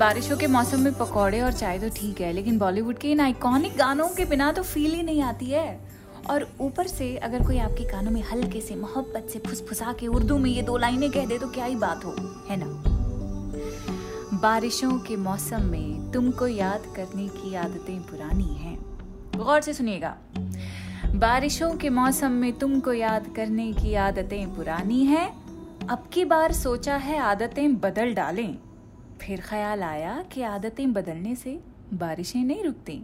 बारिशों के मौसम में पकौड़े और चाय तो ठीक है, लेकिन बॉलीवुड के इन आइकॉनिक गानों के बिना तो फील ही नहीं आती है। और ऊपर से अगर कोई आपके कानों में हल्के से मोहब्बत से फुसफुसा के उर्दू में ये दो लाइनें कह दे तो क्या ही बात हो, है ना? बारिशों के मौसम में तुमको याद करने की आदतें पुरानी हैं। गौर से सुनिएगा। बारिशों के मौसम में तुमको याद करने की आदतें पुरानी हैं। अब की बार सोचा है आदतें बदल डालें। फिर ख्याल आया कि आदतें बदलने से बारिशें नहीं रुकती।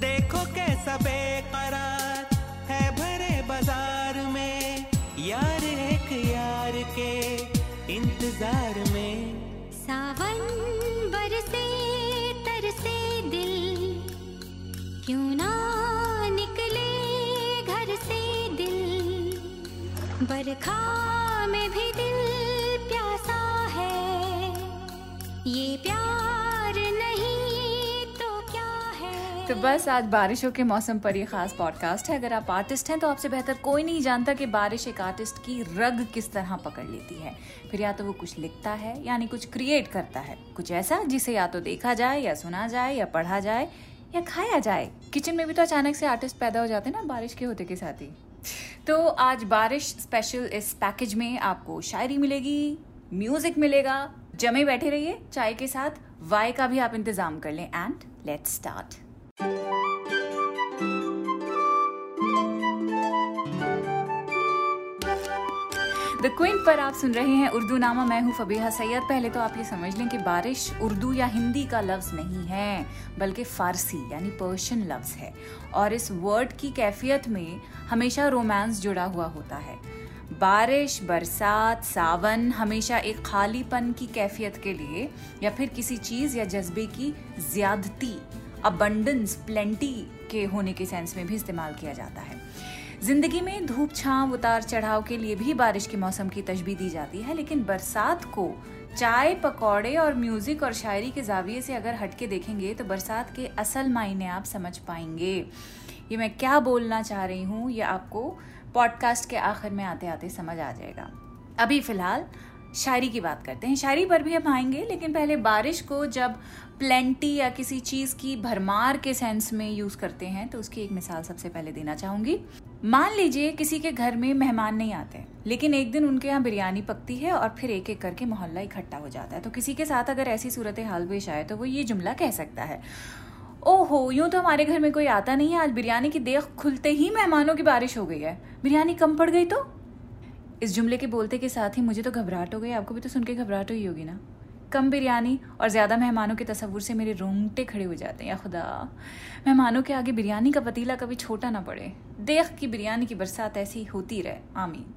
देखो कैसा बेकरार है भरे बाज़ार में यार एक यार के इंतज़ार में। सावन बरसे तरसे दिल क्यों ना निकले घर से दिल? बरखा ये प्यार नहीं तो क्या है? तो बस आज बारिशों के मौसम पर ये खास पॉडकास्ट है। अगर आप आर्टिस्ट हैं तो आपसे बेहतर कोई नहीं जानता कि बारिश एक आर्टिस्ट की रग किस तरह पकड़ लेती है। फिर या तो वो कुछ लिखता है, यानी कुछ क्रिएट करता है। कुछ ऐसा जिसे या तो देखा जाए, या सुना जाए, या पढ़ा जाए, या खाया जाए। किचन में भी तो अचानक से आर्टिस्ट पैदा हो जाते हैं ना, बारिश के होते के साथ ही। तो आज बारिश स्पेशल इस पैकेज में आपको शायरी मिलेगी म्यूज़िक मिलेगा जमे बैठे रहिए, चाय के साथ वाई का भी आप इंतज़ाम कर लें and let's start the Quint पर आप सुन रहे हैं उर्दू नामा मैं हूँ फबीहा सैयद। पहले तो आप ये समझ लें कि बारिश उर्दू या हिंदी का लफ्ज़ नहीं है, बल्कि फ़ारसी, यानी पर्शियन लफ्ज़ है। और इस वर्ड की कैफियत में हमेशा रोमांस जुड़ा हुआ होता है। बारिश, बरसात, सावन हमेशा एक खालीपन की कैफियत के लिए या फिर किसी चीज़ या जज्बे की ज्यादती अबंडेंस प्लेंटी के होने के सेंस में भी इस्तेमाल किया जाता है। ज़िंदगी में धूप छांव, उतार चढ़ाव के लिए भी बारिश के मौसम की तशबी दी जाती है, लेकिन बरसात को चाय, पकौड़े और म्यूज़िक और शायरी के जाविये से अगर हटके देखेंगे तो बरसात के असल मायने आप समझ पाएँगे। ये मैं क्या बोलना चाह रही हूँ, ये आपको पॉडकास्ट के आखिर में आते आते समझ आ जाएगा। अभी फ़िलहाल शायरी की बात करते हैं। शायरी पर भी हम आएँगे, लेकिन पहले बारिश को जब प्लेंटी या किसी चीज़ की भरमार के सेंस में यूज़ करते हैं तो उसकी एक मिसाल सबसे पहले देना चाहूँगी। मान लीजिए किसी के घर में मेहमान नहीं आते लेकिन एक दिन उनके यहाँ बिरयानी पकती है और फिर एक एक करके मोहल्ला इकट्ठा हो जाता है। तो किसी के साथ अगर ऐसी सूरत हाल पेश आए तो वो ये जुमला कह सकता है, ओहो, यूँ तो हमारे घर में कोई आता नहीं है, आज बिरयानी की देख खुलते ही मेहमानों की बारिश हो गई है। बिरयानी कम पड़ गई तो? इस जुमले के बोलते के साथ ही मुझे तो घबराहट हो गई, आपको भी तो सुन के घबराहट हुई होगी ना। कम बिरयानी और ज़्यादा मेहमानों के तस्वुर से मेरे रोंगटे खड़े हो जाते हैं। या खुदा, मेहमानों के आगे बिरयानी का पतीला कभी छोटा ना पड़े। देख की बिरयानी की बरसात ऐसी होती रहे। आमीन।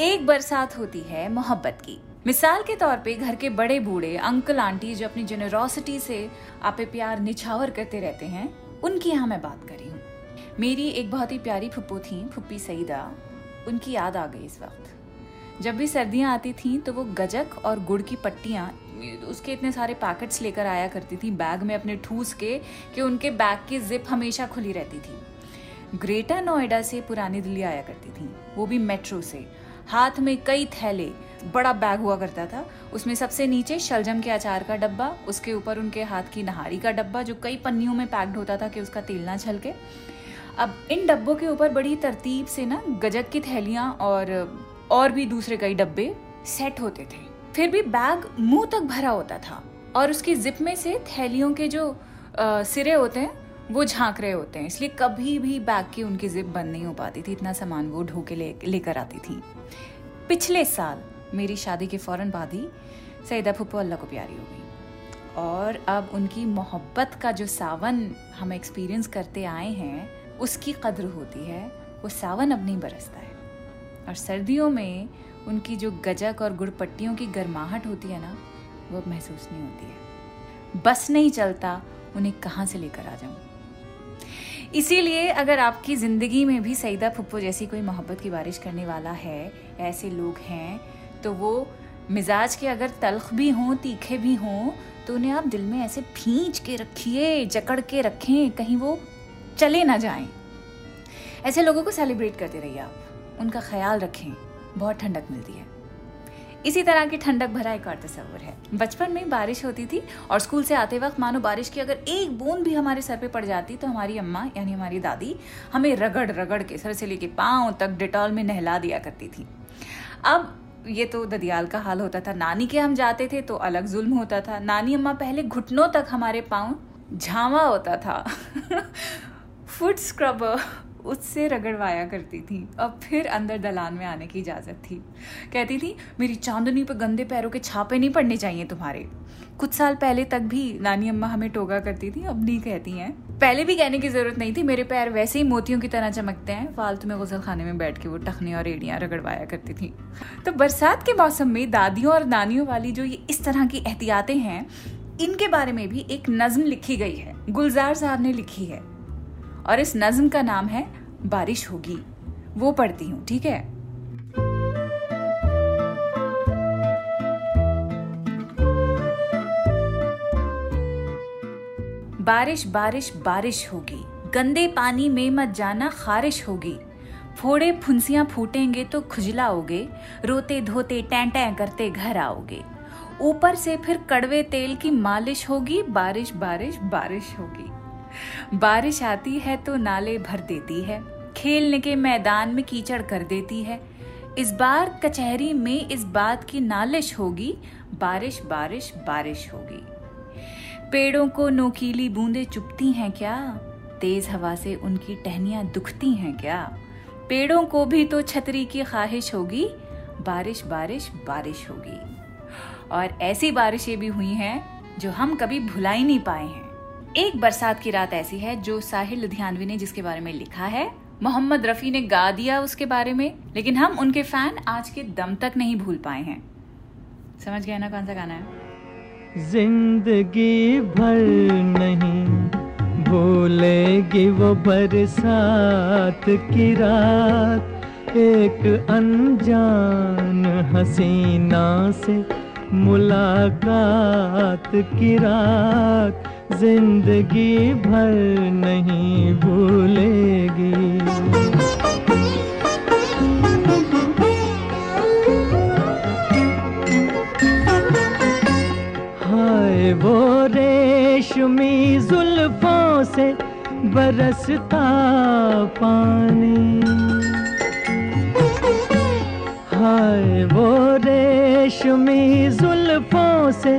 एक बरसात होती है मोहब्बत की। मिसाल के तौर पे घर के बड़े बूढ़े, अंकल, आंटी जो अपनी जेनरोसिटी से आप प्यार निछावर करते रहते हैं, उनकी यहाँ मैं बात कर रही हूँ। मेरी एक बहुत ही प्यारी फुप्पो थी, फुप्पी सईदा। उनकी याद आ गई इस वक्त। जब भी सर्दियाँ आती थीं तो वो गजक और गुड़ की पट्टियाँ, उसके इतने सारे पैकेट्स लेकर आया करती थी, बैग में अपने ठूस के, कि उनके बैग की जिप हमेशा खुली रहती थी। ग्रेटर नोएडा से पुरानी दिल्ली आया करती थी। वो भी मेट्रो से। हाथ में कई थैले। बड़ा बैग हुआ करता था। उसमें सबसे नीचे शलजम के अचार का डब्बा, उसके ऊपर उनके हाथ की नहारी का डब्बा, जो कई पन्नियों में पैक्ड होता था कि उसका तेल ना छलके। अब इन डब्बों के ऊपर बड़ी तरतीब से ना गजक की थैलियाँ और और भी दूसरे कई डब्बे सेट होते थे। फिर भी बैग मुँह तक भरा होता था और उसकी जिप में से थैलियों के जो अ, सिरे होते हैं वो झाँक रहे होते हैं। इसलिए कभी भी बैग की उनकी जिप बंद नहीं हो पाती थी। इतना सामान वो ढो के ले लेकर आती थी। पिछले साल मेरी शादी के फ़ौरन बाद ही सईदा फुप्पो अल्लाह को प्यारी हो गई। और अब उनकी मोहब्बत का जो सावन हम एक्सपीरियंस करते आए हैं उसकी कद्र होती है, वो सावन अब नहीं बरसता है। और सर्दियों में उनकी जो गजक और गुड़पट्टियों की गर्माहट होती है ना, वो अब महसूस नहीं होती है। बस नहीं चलता, उन्हें कहाँ से लेकर आ जाऊँ? इसीलिए अगर आपकी ज़िंदगी में भी सईदा फुप्पो जैसी कोई मोहब्बत की बारिश करने वाला है, ऐसे लोग हैं तो वो मिजाज के अगर तलख भी हों, तीखे भी हों तो उन्हें आप दिल में ऐसे भींच के रखिए, जकड़ के रखें, कहीं वो चले ना जाएँ। ऐसे लोगों को सेलिब्रेट करते रहिए आप। उनका ख्याल रखें, बहुत ठंडक मिलती है। इसी तरह की ठंडक भरा एक और तस्वर है। बचपन में बारिश होती थी और स्कूल से आते वक्त मानो बारिश की अगर एक बूंद भी हमारे सर पे पड़ जाती तो हमारी अम्मा यानी हमारी दादी हमें रगड़ रगड़ के, सर से लेके पाँव तक डिटॉल में नहला दिया करती थी। अब ये तो ददियाल का हाल होता था। नानी के हम जाते थे तो अलग जुल्म होता था। नानी अम्मा पहले घुटनों तक हमारे पाँव झावा होता था। फुट स्क्रबर उससे रगड़वाया करती थी। अब फिर अंदर दलान में आने की इजाज़त थी। कहती थी, मेरी चांदनी पर गंदे पैरों के छापे नहीं पड़ने चाहिए तुम्हारे। कुछ साल पहले तक भी नानी अम्मा हमें टोगा करती थी, अब नहीं कहती हैं। पहले भी कहने की ज़रूरत नहीं थी, मेरे पैर वैसे ही मोतियों की तरह चमकते हैं। फालतू में गुसल खाने में बैठ के वो टखने और एड़ियाँ रगड़वाया करती थी। तो बरसात के मौसम में दादियों और नानियों वाली जो ये इस तरह की एहतियातें हैं, इनके बारे में भी एक नज्म लिखी गई है। गुलजार साहब ने लिखी है। और इस नज्म का नाम है बारिश होगी। वो पढ़ती हूँ, ठीक है? बारिश बारिश बारिश होगी। गंदे पानी में मत जाना, खारिश होगी। फोड़े फुंसियाँ फूटेंगे तो खुजलाओगे, रोते धोते टैं करते घर आओगे। ऊपर से फिर कड़वे तेल की मालिश होगी, बारिश बारिश बारिश होगी। बारिश आती है तो नाले भर देती है, खेलने के मैदान में कीचड़ कर देती है। इस बार कचहरी में इस बात की नालिश होगी, बारिश बारिश बारिश होगी। पेड़ों को नोकीली बूंदे चुपती हैं क्या? तेज हवा से उनकी टहनियाँ दुखती हैं क्या? पेड़ों को भी तो छतरी की ख्वाहिश होगी, बारिश बारिश बारिश होगी। और ऐसी बारिशें भी हुई हैं जो हम कभी भुला ही नहीं पाए हैं। एक बरसात की रात ऐसी है जो साहिल लुधियानवी ने जिसके बारे में लिखा है। मोहम्मद रफी ने गा दिया उसके बारे में, लेकिन हम उनके फ़ैन आज के दम तक नहीं भूल पाए हैं। समझ गए ना कौन सा गाना है? ज़िंदगी भर नहीं भूलेगी वो बरसात की रात। एक अनजान हसीना से मुलाकात की रात। ज़िंदगी भर नहीं भूलेगी। हाय वो रेशमी जुल्फों से बरसता पानी। हाय वो रेशमी जुल्फों से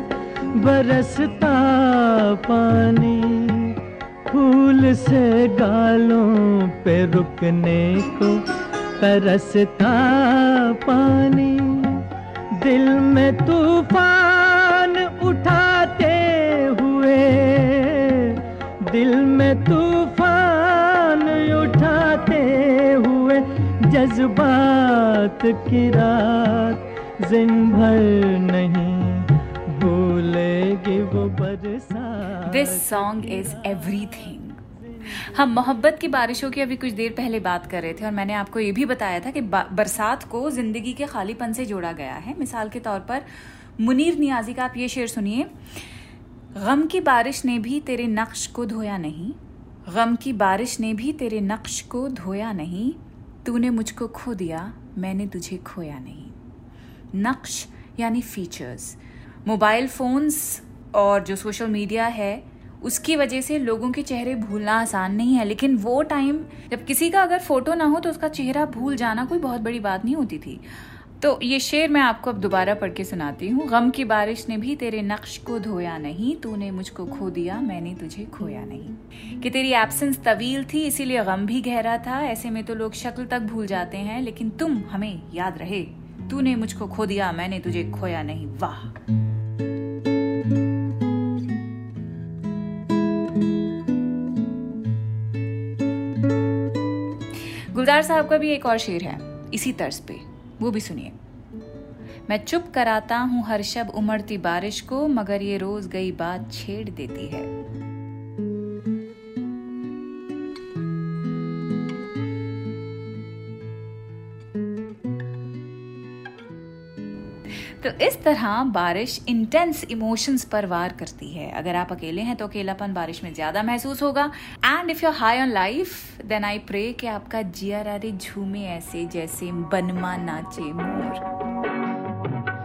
बरसता पानी फूल से गालों पे रुकने को तरसता पानी दिल में तूफ़ान उठाते हुए दिल में तूफ़ान उठाते हुए जज्बात की रात जिन भर नहीं दिस सॉन्ग इज़ एवरीथिंग हम मोहब्बत की बारिशों की अभी कुछ देर पहले बात कर रहे थे और मैंने आपको ये भी बताया था कि बरसात को ज़िंदगी के खालीपन से जोड़ा गया है। मिसाल के तौर पर मुनीर नियाजी का आप ये शेर सुनिए। गम की बारिश ने भी तेरे नक्श को धोया नहीं। गम की बारिश ने भी तेरे नक्श को धोया नहीं। तूने मुझको खो दिया, मैंने तुझे खोया नहीं। नक्श यानी फीचर्स मोबाइल फ़ोन्स और जो सोशल मीडिया है, उसकी वजह से लोगों के चेहरे भूलना आसान नहीं है। लेकिन वो टाइम जब किसी का अगर फ़ोटो ना हो तो उसका चेहरा भूल जाना कोई बहुत बड़ी बात नहीं होती थी। तो ये शेर मैं आपको अब दोबारा पढ़ के सुनाती हूँ। गम की बारिश ने भी तेरे नक्श को धोया नहीं, तूने मुझको खो दिया, मैंने तुझे खोया नहीं। कि तेरी एब्सेंस तवील थी, इसीलिए गम भी गहरा था। ऐसे में तो लोग शक्ल तक भूल जाते हैं, लेकिन तुम हमें याद रहे। तूने मुझको खो दिया, मैंने तुझे खोया नहीं। वाह! गुलजार साहब का भी एक और शेर है, इसी तर्ज पे। वो भी सुनिए। मैं चुप कराता हूँ हर शब उमड़ती बारिश को, मगर ये रोज गई बात छेड़ देती है। तो इस तरह बारिश इंटेंस इमोशंस पर वार करती है। अगर आप अकेले हैं तो अकेलापन बारिश में ज़्यादा महसूस होगा। And if you high on life then I pray कि आपका जिया रारे झूमे ऐसे, जैसे बनमा नाचे मोर।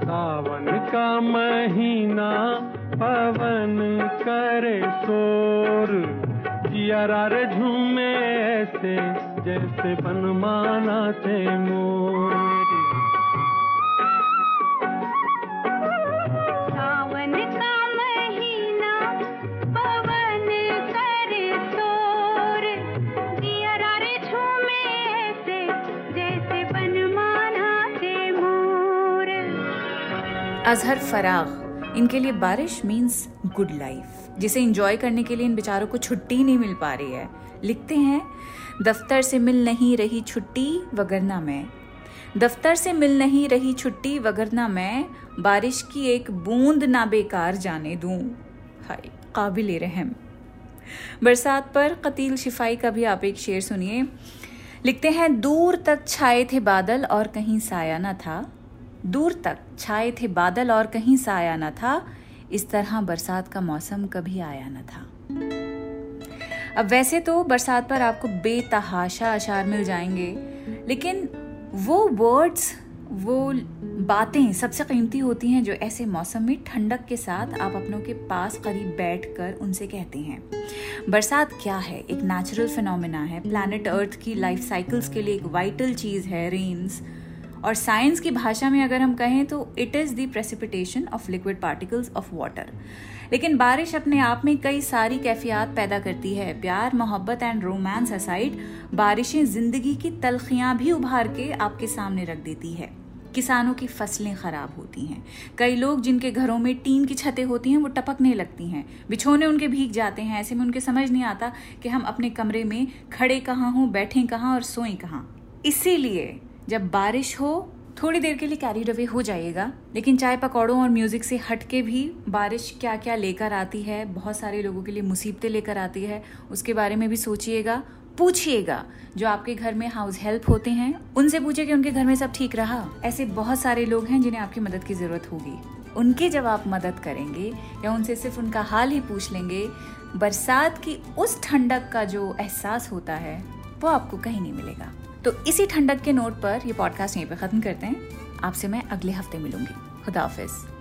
सावन का महीना पवन करे शोर। जिया रारे झूमे ऐसे, जैसे बनमाना थे मोर। अजहर फराग, इनके लिए बारिश मीन्स गुड लाइफ जिसे इंजॉय करने के लिए इन बेचारों को छुट्टी नहीं मिल पा रही है। लिखते हैं, दफ्तर से मिल नहीं रही छुट्टी वगरना मैं. दफ्तर से मिल नहीं रही छुट्टी वगरना मैं, बारिश की एक बूंद ना बेकार जाने दूँ। हाय, काबिल रहम। बरसात पर कतील शिफाई का भी आप एक शेर सुनिए। लिखते हैं, दूर तक छाए थे बादल और कहीं साया ना था। दूर तक छाए थे बादल और कहीं साया न था। इस तरह बरसात का मौसम कभी आया न था। अब वैसे तो बरसात पर आपको बेतहाशा अशार मिल जाएँगे, लेकिन वो वर्ड्स वो बातें सबसे कीमती होती हैं जो ऐसे मौसम में ठंडक के साथ आप अपनों के पास करीब बैठकर उनसे कहते हैं। बरसात क्या है? एक नेचुरल फिनोमिना है। प्लैनेट अर्थ की लाइफ साइकिल्स के लिए एक वाइटल चीज़ है रेन्स और साइंस की भाषा में अगर हम कहें तो it is the precipitation of liquid particles of water लेकिन बारिश अपने आप में कई सारी कैफियत पैदा करती है। प्यार, मोहब्बत एंड रोमांस असाइड बारिशें ज़िंदगी की तलखियाँ भी उभार के आपके सामने रख देती है। किसानों की फ़सलें खराब होती हैं। कई लोग जिनके घरों में टीन की छतें होती हैं, वो टपकने लगती हैं। बिछोने उनके भीग जाते हैं। ऐसे में उनके समझ नहीं आता कि हम अपने कमरे में खड़े कहाँ हों, बैठें कहाँ और सोएँ कहाँ। इसीलिए जब बारिश हो, थोड़ी देर के लिए कैरी अवे हो जाइएगा लेकिन चाय पकौड़ों और म्यूज़िक से हट के भी बारिश क्या क्या लेकर आती है, बहुत सारे लोगों के लिए मुसीबतें लेकर आती है, उसके बारे में भी सोचिएगा, पूछिएगा। जो आपके घर में हाउस हेल्प होते हैं, उनसे पूछिए कि उनके घर में सब ठीक रहा। ऐसे बहुत सारे लोग हैं जिन्हें आपकी मदद की ज़रूरत होगी। उनकी जब आप मदद करेंगे, या उनसे सिर्फ़ उनका हाल ही पूछ लेंगे, बरसात की उस ठंडक का जो एहसास होता है, वो आपको कहीं नहीं मिलेगा। तो इसी ठंडक के नोट पर ये पॉडकास्ट यहीं पर ख़त्म करते हैं। आपसे मैं अगले हफ़्ते मिलूँगी। खुदा हाफिज़।